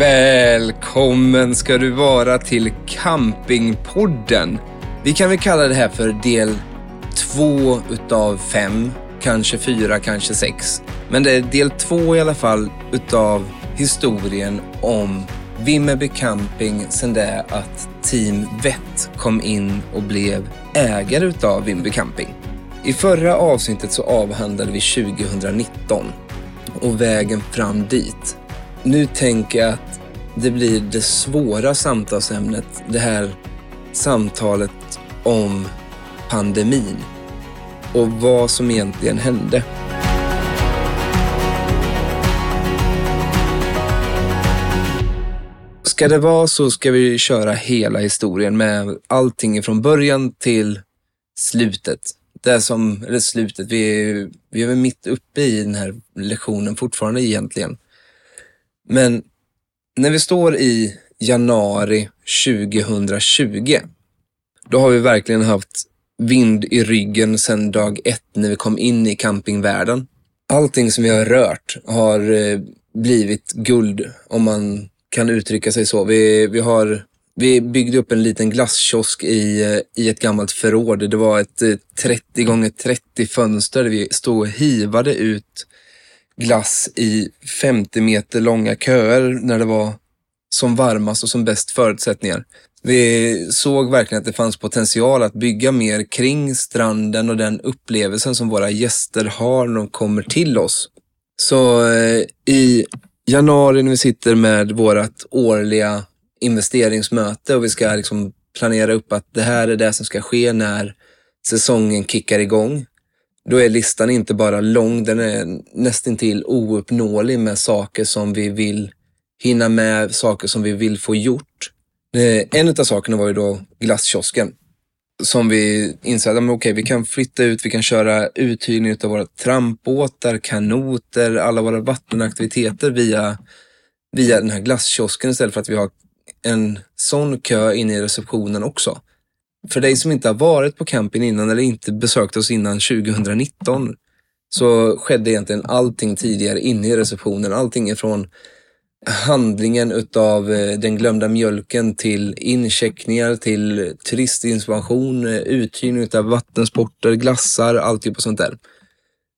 Välkommen ska du vara till Campingpodden. Vi kan väl kalla det här för del två utav fem, kanske fyra, kanske sex. Men det är del två i alla fall utav historien om Vimmerby Camping sen det att Team Vett kom in och blev ägare utav Vimmerby Camping. I förra avsnittet så avhandlade vi 2019 och vägen fram dit. Nu tänker jag att det blir det svåra samtalsämnet. Det här samtalet om pandemin och vad som egentligen hände. Ska det vara så ska vi köra hela historien med allting från början till slutet. Det som, eller slutet, vi är, vi är väl mitt uppe i den här lektionen fortfarande egentligen. Men när vi står i januari 2020, då har vi verkligen haft vind i ryggen sedan dag ett när vi kom in i campingvärlden. Allting som vi har rört har eh, blivit guld, om man kan uttrycka sig så. Vi, vi, har, vi byggde upp en liten glasskiosk i, eh, i ett gammalt förråd. Det var ett eh, 30 gånger 30 fönster där vi stod och hivade ut glass i 50 meter långa köer när det var som varmast och som bäst förutsättningar. Vi såg verkligen att det fanns potential att bygga mer kring stranden och den upplevelsen som våra gäster har när de kommer till oss. Så eh, i januari när vi sitter med vårt årliga investeringsmöte och vi ska liksom planera upp att det här är det som ska ske när säsongen kickar igång då är listan inte bara lång, den är nästintill ouppnåelig med saker som vi vill hinna med, saker som vi vill få gjort. Eh, en av sakerna var ju då glasskiosken. Som vi insåg att okay, vi kan flytta ut, vi kan köra uthyrning av våra trampbåtar, kanoter, alla våra vattenaktiviteter via, via den här glasskiosken istället för att vi har en sån kö inne i receptionen också. För dig som inte har varit på camping innan eller inte besökt oss innan 2019 så skedde egentligen allting tidigare inne i receptionen. Allting ifrån handlingen utav eh, den glömda mjölken till incheckningar, till turistinformation, eh, uthyrning utav vattensporter, glassar, allt typ och sånt där.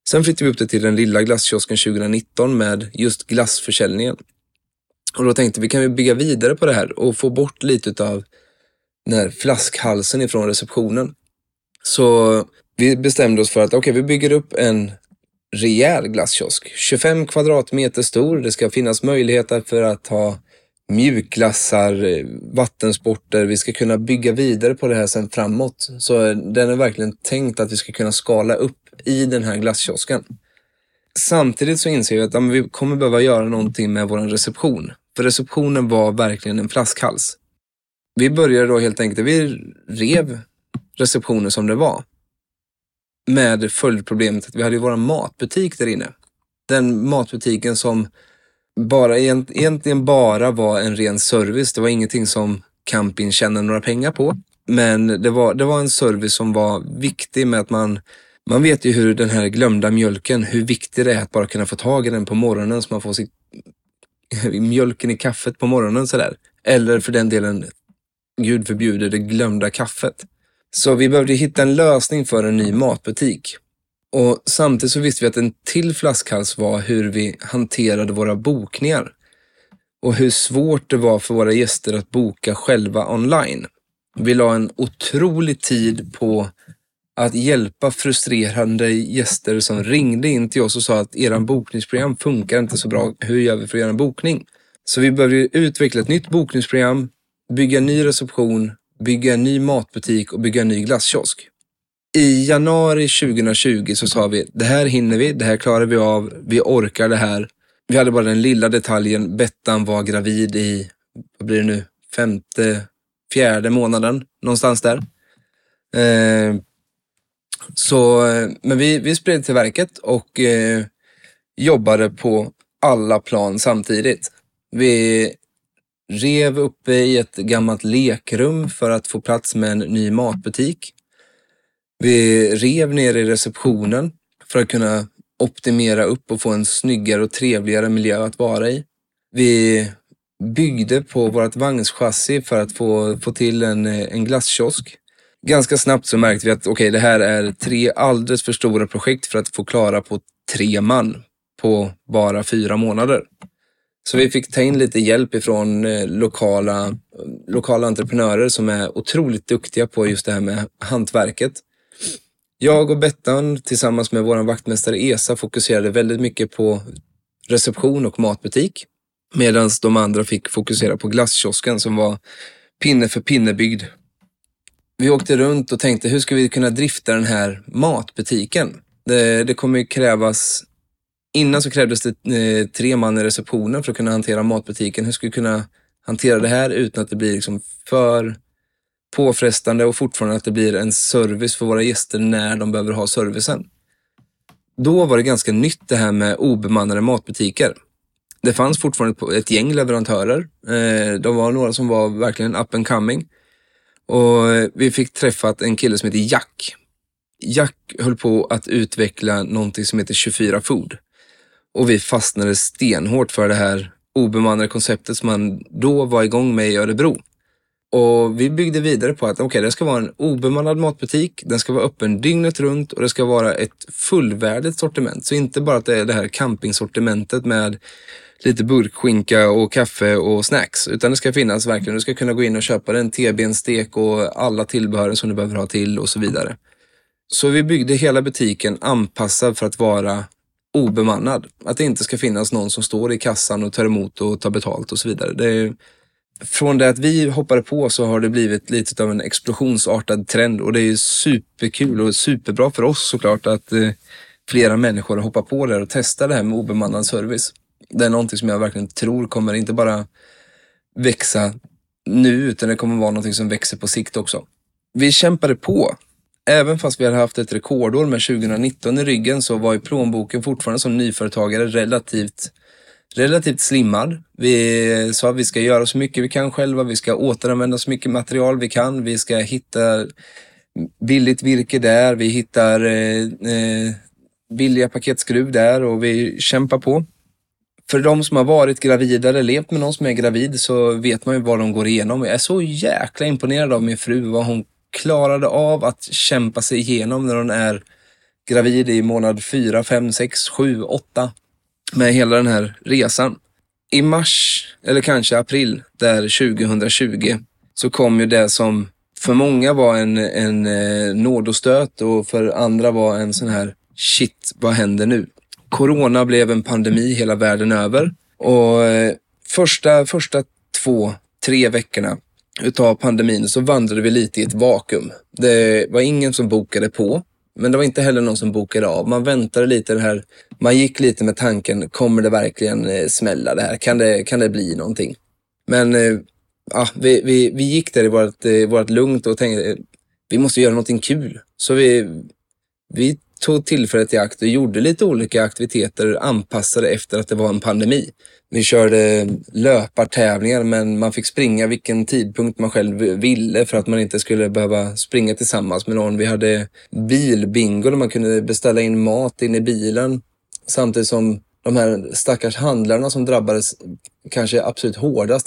Sen flyttade vi upp det till den lilla glasskiosken 2019 med just glassförsäljningen. Och då tänkte vi, kan vi bygga vidare på det här och få bort lite utav den här flaskhalsen ifrån receptionen. Så vi bestämde oss för att okay, vi bygger upp en rejäl glasskiosk. 25 kvadratmeter stor. Det ska finnas möjligheter för att ha mjukglassar, eh, vattensporter. Vi ska kunna bygga vidare på det här sen framåt. Så eh, den är verkligen tänkt att vi ska kunna skala upp i den här glasskiosken. Samtidigt så inser vi att ja, vi kommer behöva göra någonting med vår reception. För receptionen var verkligen en flaskhals. Vi började då helt enkelt, vi rev receptionen som det var. Med följdproblemet att vi hade ju vår matbutik där inne. Den matbutiken som bara, egentligen bara var en ren service. Det var ingenting som camping tjänade några pengar på. Men det var, det var en service som var viktig med att man man vet ju hur den här glömda mjölken, hur viktig det är att bara kunna få tag i den på morgonen så man får sitt mjölken i kaffet på morgonen sådär. Eller för den delen gud förbjude det glömda kaffet. Så vi behövde hitta en lösning för en ny matbutik. Och samtidigt så visste vi att en till flaskhals var hur vi hanterade våra bokningar. och hur svårt det var för våra gäster att boka själva online. Vi la en otrolig tid på att hjälpa frustrerande gäster som ringde in till oss och sa att eran bokningsprogram funkar inte så bra. Hur gör vi för att göra en bokning? Så vi behövde utveckla ett nytt bokningsprogram, bygga en ny reception, bygga en ny matbutik och bygga en ny glasskiosk. I januari 2020 så sa vi, det här hinner vi, det här klarar vi av, vi orkar det här. Vi hade bara den lilla detaljen, Bettan var gravid i, vad blir det nu, femte, fjärde månaden, någonstans där. Eh, så, eh, men vi, vi spred till verket och eh, jobbade på alla plan samtidigt. Vi rev uppe i ett gammalt lekrum för att få plats med en ny matbutik. Vi rev ner i receptionen för att kunna optimera upp och få en snyggare och trevligare miljö att vara i. Vi byggde på vårt vagnschassi för att få, få till en, en glasskiosk. Ganska snabbt så märkte vi att okay, det här är tre alldeles för stora projekt för att få klara på tre man på bara fyra månader. Så vi fick ta in lite hjälp ifrån eh, lokala, lokala entreprenörer som är otroligt duktiga på just det här med hantverket. Jag och Bettan tillsammans med vår vaktmästare Esa fokuserade väldigt mycket på reception och matbutik. Medan de andra fick fokusera på glasskiosken som var pinne för pinne byggd. Vi åkte runt och tänkte hur ska vi kunna drifta den här matbutiken? Det, det kommer ju krävas Innan så krävdes det eh, tre man i receptionen för att kunna hantera matbutiken. Hur ska vi kunna hantera det här utan att det blir liksom för påfrestande och fortfarande att det blir en service för våra gäster när de behöver ha servicen. Då var det ganska nytt det här med obemannade matbutiker. Det fanns fortfarande ett gäng leverantörer. Eh, de var några som var verkligen up and coming. Och eh, vi fick träffat en kille som heter Jack. Jack höll på att utveckla någonting som heter 24 Food. Och vi fastnade stenhårt för det här obemannade konceptet som man då var igång med i Örebro. Och vi byggde vidare på att okay, det ska vara en obemannad matbutik, den ska vara öppen dygnet runt och det ska vara ett fullvärdigt sortiment. Så inte bara att det är det här campingsortimentet med lite burkskinka och kaffe och snacks, utan det ska finnas verkligen. Du ska kunna gå in och köpa en T-benstek och alla tillbehör som du behöver ha till och så vidare. Så vi byggde hela butiken anpassad för att vara obemannad. Att det inte ska finnas någon som står i kassan och tar emot och tar betalt och så vidare. Det är, från det att vi hoppade på så har det blivit lite av en explosionsartad trend och det är superkul och superbra för oss såklart att eh, flera människor hoppar på det och testar det här med obemannad service. Det är någonting som jag verkligen tror kommer inte bara växa nu utan det kommer vara någonting som växer på sikt också. Vi kämpade på Även fast vi hade haft ett rekordår med 2019 i ryggen så var ju plånboken fortfarande som nyföretagare relativt, relativt slimmad. Vi sa att vi ska göra så mycket vi kan själva, vi ska återanvända så mycket material vi kan, vi ska hitta billigt virke där, vi hittar eh, eh, billiga paketskruv där och vi kämpar på. För de som har varit gravida eller levt med någon som är gravid så vet man ju vad de går igenom. Jag är så jäkla imponerad av min fru, vad hon klarade av att kämpa sig igenom när hon är gravid i månad 4, 5, 6, 7, 8 med hela den här resan. I mars, eller kanske april, där 2020, så kom ju det som för många var en, en eh, nådostöt och för andra var en sån här shit, vad händer nu? Corona blev en pandemi hela världen över och eh, första, första två, tre veckorna utav pandemin så vandrade vi lite i ett vakuum. Det var ingen som bokade på, men det var inte heller någon som bokade av. Man väntade lite det här. Man gick lite med tanken, kommer det verkligen eh, smälla det här? Kan det, kan det bli någonting? Men eh, ja, vi, vi, vi gick där i vårt, eh, vårt lugnt och tänkte, vi måste göra någonting kul. Så vi, vi tog tillfället i akt och gjorde lite olika aktiviteter anpassade efter att det var en pandemi. Vi körde löpartävlingar men man fick springa vilken tidpunkt man själv ville för att man inte skulle behöva springa tillsammans med någon. Vi hade bilbingo där man kunde beställa in mat in i bilen samtidigt som de här stackars handlarna som drabbades kanske absolut hårdast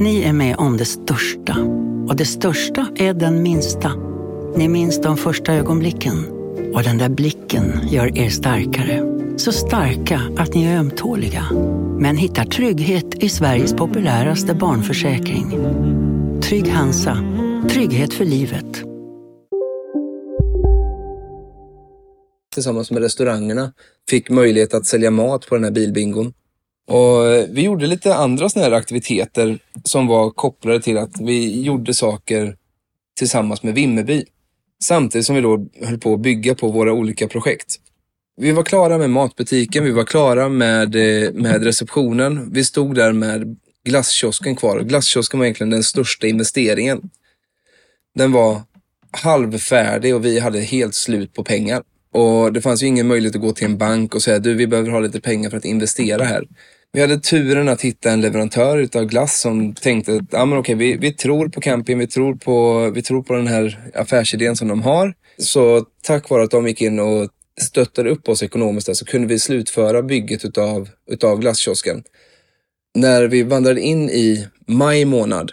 Ni är med om det största. Och det största är den minsta. Ni minns de första ögonblicken. Och den där blicken gör er starkare. Så starka att ni är ömtåliga. Men hittar trygghet i Sveriges populäraste barnförsäkring. Trygg Hansa. Trygghet för livet. tillsammans med restaurangerna fick möjlighet att sälja mat på den här bilbingon. Och eh, vi gjorde lite andra såna här aktiviteter som var kopplade till att vi gjorde saker tillsammans med Vimmerby. Samtidigt som vi då höll på att bygga på våra olika projekt. Vi var klara med matbutiken, vi var klara med, eh, med receptionen. Vi stod där med glasskiosken kvar. Glasskiosken var egentligen den största investeringen. Den var halvfärdig och vi hade helt slut på pengar. Och det fanns ju ingen möjlighet att gå till en bank och säga du, vi behöver ha lite pengar för att investera här. Vi hade turen att hitta en leverantör utav glass som tänkte att ah, men okej, vi, vi tror på camping, vi tror på, vi tror på den här affärsidén som de har. Så tack vare att de gick in och stöttade upp oss ekonomiskt där, så kunde vi slutföra bygget utav, utav glasskiosken. När vi vandrade in i maj månad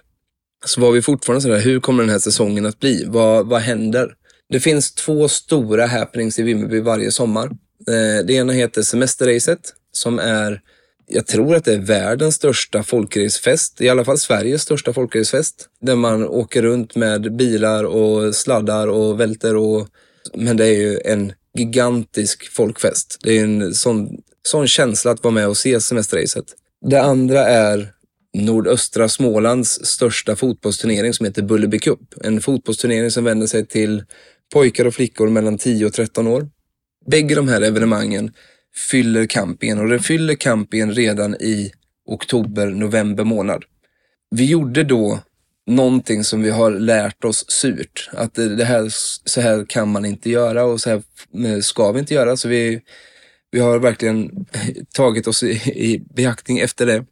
så var vi fortfarande sådär, hur kommer den här säsongen att bli? Vad, vad händer? Det finns två stora happenings i Vimmerby varje sommar. Eh, det ena heter Semesterracet som är, jag tror att det är världens största folkracefest, i alla fall Sveriges största folkracefest. Där man åker runt med bilar och sladdar och välter och, men det är ju en gigantisk folkfest. Det är en sån, sån känsla att vara med och se semesterracet. Det andra är nordöstra Smålands största fotbollsturnering som heter Bullerby Cup. En fotbollsturnering som vänder sig till pojkar och flickor mellan 10 och 13 år. Bägge de här evenemangen fyller campingen och den fyller campingen redan i oktober, november månad. Vi gjorde då någonting som vi har lärt oss surt. Att det här, så här kan man inte göra och så här ska vi inte göra. Så vi, vi har verkligen tagit oss i, i beaktning efter det.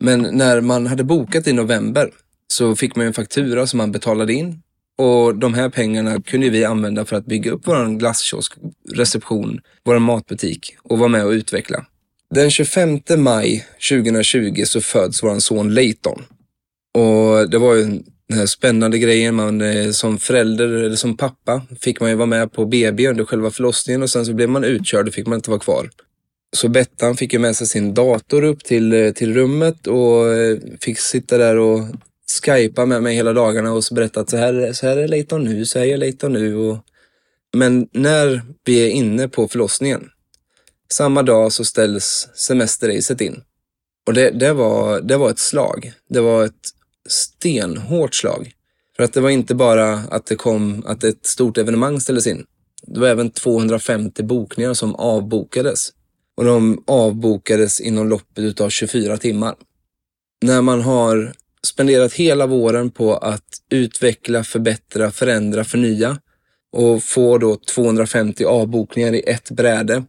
Men när man hade bokat i november så fick man en faktura som man betalade in och de här pengarna kunde vi använda för att bygga upp vår glasskiosk, reception, vår matbutik och vara med och utveckla. Den 25 maj 2020 så föds vår son Leighton. Och det var ju den här spännande grejen. Man, eh, som förälder eller som pappa fick man ju vara med på BB under själva förlossningen och sen så blev man utkörd och fick man inte vara kvar. Så Bettan fick ju med sig sin dator upp till, eh, till rummet och eh, fick sitta där och skypa med mig hela dagarna och så berätta att så här, så här är Leighton nu, så här är Leighton nu. Och... Men när vi är inne på förlossningen, samma dag så ställs semesterracet in. Och det, det, var, det var ett slag. Det var ett stenhårt slag. För att det var inte bara att det kom, att ett stort evenemang ställdes in. Det var även 250 bokningar som avbokades. Och de avbokades inom loppet av 24 timmar. När man har spenderat hela våren på att utveckla, förbättra, förändra, förnya och få då 250 avbokningar i ett bräde.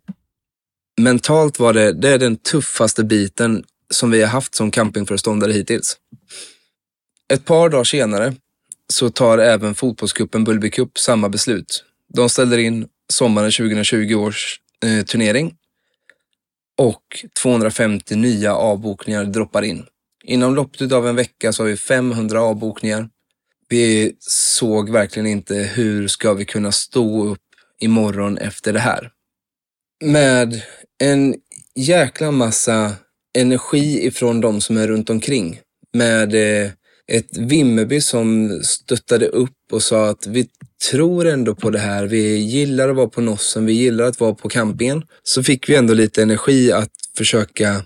Mentalt var det, det är den tuffaste biten som vi har haft som campingföreståndare hittills. Ett par dagar senare så tar även fotbollscupen Bullby Cup samma beslut. De ställer in sommaren 2020 års eh, turnering och 250 nya avbokningar droppar in. Inom loppet av en vecka så har vi 500 avbokningar. Vi såg verkligen inte hur ska vi kunna stå upp imorgon efter det här. Med en jäkla massa energi ifrån de som är runt omkring. Med eh, ett Vimmerby som stöttade upp och sa att vi tror ändå på det här. Vi gillar att vara på Nossen, vi gillar att vara på campingen. Så fick vi ändå lite energi att försöka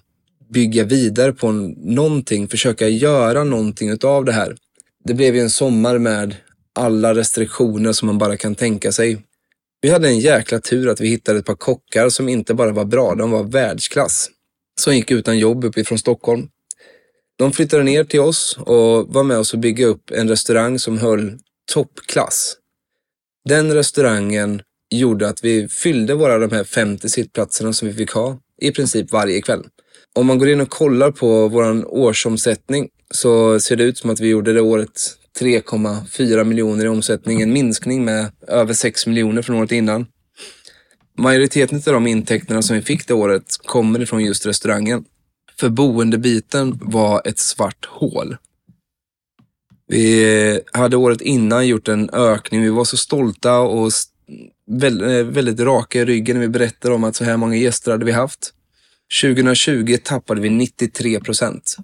bygga vidare på någonting, försöka göra någonting utav det här. Det blev ju en sommar med alla restriktioner som man bara kan tänka sig. Vi hade en jäkla tur att vi hittade ett par kockar som inte bara var bra, de var världsklass. Som gick utan jobb uppifrån Stockholm. De flyttade ner till oss och var med oss och bygga upp en restaurang som höll toppklass. Den restaurangen gjorde att vi fyllde våra de här 50 sittplatserna som vi fick ha i princip varje kväll. Om man går in och kollar på vår årsomsättning så ser det ut som att vi gjorde det året 3,4 miljoner i omsättning, en minskning med över 6 miljoner från året innan. Majoriteten av de intäkterna som vi fick det året kommer ifrån just restaurangen. För boendebiten var ett svart hål. Vi hade året innan gjort en ökning. Vi var så stolta och väldigt raka i ryggen när vi berättade om att så här många gäster hade vi haft. 2020 tappade vi 93 procent.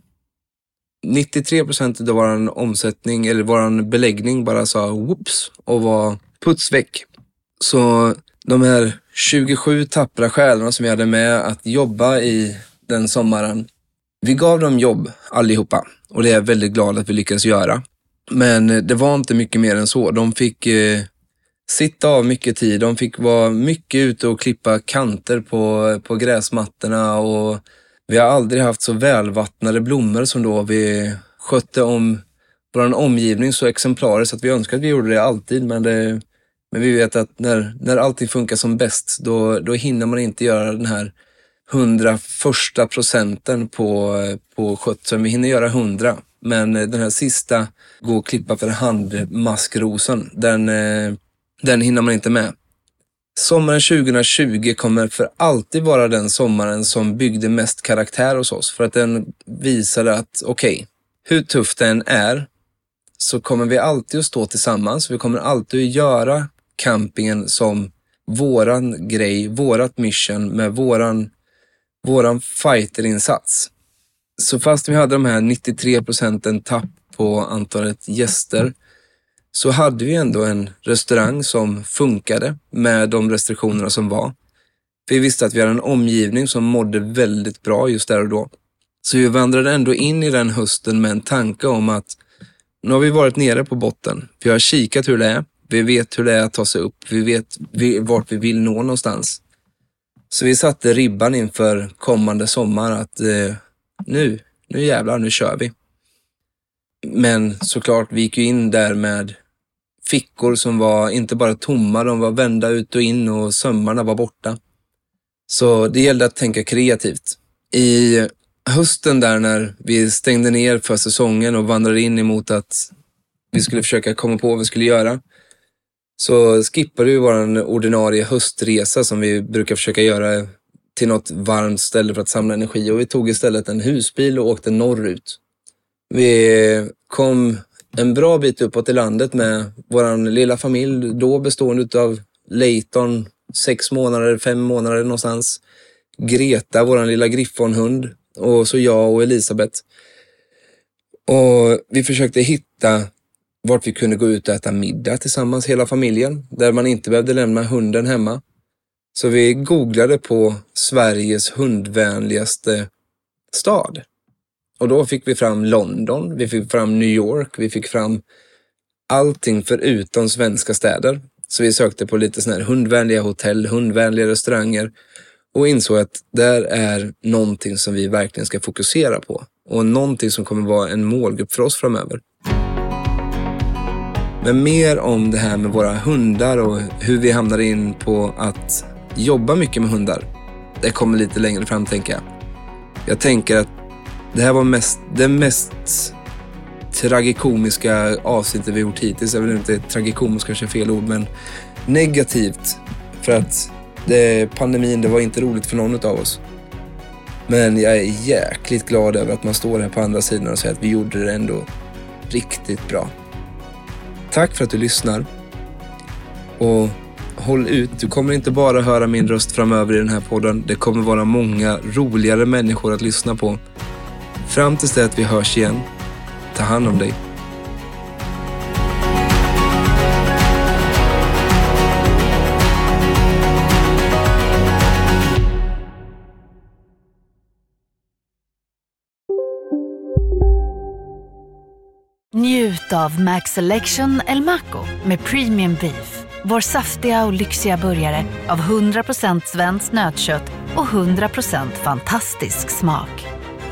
93 procent av vår omsättning eller vår beläggning bara sa whoops och var puts väck. Så de här 27 tappra själarna som vi hade med att jobba i den sommaren. Vi gav dem jobb allihopa och det är jag väldigt glad att vi lyckades göra. Men det var inte mycket mer än så. De fick eh, sitta av mycket tid. De fick vara mycket ute och klippa kanter på, på gräsmattorna och vi har aldrig haft så välvattnade blommor som då. Vi skötte om vår omgivning så exemplariskt att vi önskar att vi gjorde det alltid, men, det, men vi vet att när, när allting funkar som bäst, då, då hinner man inte göra den här hundra första procenten på, på skötseln. Vi hinner göra hundra, men den här sista, gå och klippa för handmaskrosen, den, eh, den hinner man inte med. Sommaren 2020 kommer för alltid vara den sommaren som byggde mest karaktär hos oss. För att den visade att, okej, okay, hur tufft det än är, så kommer vi alltid att stå tillsammans. Vi kommer alltid att göra campingen som våran grej, vårat mission med våran, våran fighterinsats. Så fast vi hade de här 93 procenten tapp på antalet gäster så hade vi ändå en restaurang som funkade med de restriktionerna som var. Vi visste att vi hade en omgivning som mådde väldigt bra just där och då. Så vi vandrade ändå in i den hösten med en tanke om att nu har vi varit nere på botten. Vi har kikat hur det är. Vi vet hur det är att ta sig upp. Vi vet vart vi vill nå någonstans. Så vi satte ribban inför kommande sommar att eh, nu, nu jävlar, nu kör vi. Men såklart, vi gick ju in där med fickor som var inte bara tomma, de var vända ut och in och sömmarna var borta. Så det gällde att tänka kreativt. I hösten där när vi stängde ner för säsongen och vandrade in emot att vi skulle försöka komma på vad vi skulle göra, så skippade vi vår ordinarie höstresa som vi brukar försöka göra till något varmt ställe för att samla energi och vi tog istället en husbil och åkte norrut. Vi kom en bra bit uppåt i landet med vår lilla familj, då bestående av Leighton, sex månader, fem månader någonstans. Greta, vår lilla griffonhund och så jag och Elisabeth. Och vi försökte hitta vart vi kunde gå ut och äta middag tillsammans, hela familjen, där man inte behövde lämna hunden hemma. Så vi googlade på Sveriges hundvänligaste stad. Och då fick vi fram London, vi fick fram New York, vi fick fram allting förutom svenska städer. Så vi sökte på lite sådana här hundvänliga hotell, hundvänliga restauranger och insåg att där är någonting som vi verkligen ska fokusera på och någonting som kommer vara en målgrupp för oss framöver. Men mer om det här med våra hundar och hur vi hamnar in på att jobba mycket med hundar. Det kommer lite längre fram tänker jag. Jag tänker att det här var mest, det mest tragikomiska avsnittet vi gjort hittills. Jag vet inte, tragikomiskt kanske är fel ord, men negativt. För att det, pandemin, det var inte roligt för någon av oss. Men jag är jäkligt glad över att man står här på andra sidan och säger att vi gjorde det ändå riktigt bra. Tack för att du lyssnar. Och håll ut. Du kommer inte bara höra min röst framöver i den här podden. Det kommer vara många roligare människor att lyssna på. Fram tills det att vi hörs igen, ta hand om dig. Njut av Max Selection El Maco med Premium Beef. Vår saftiga och lyxiga burgare av 100% svenskt nötkött och 100% fantastisk smak.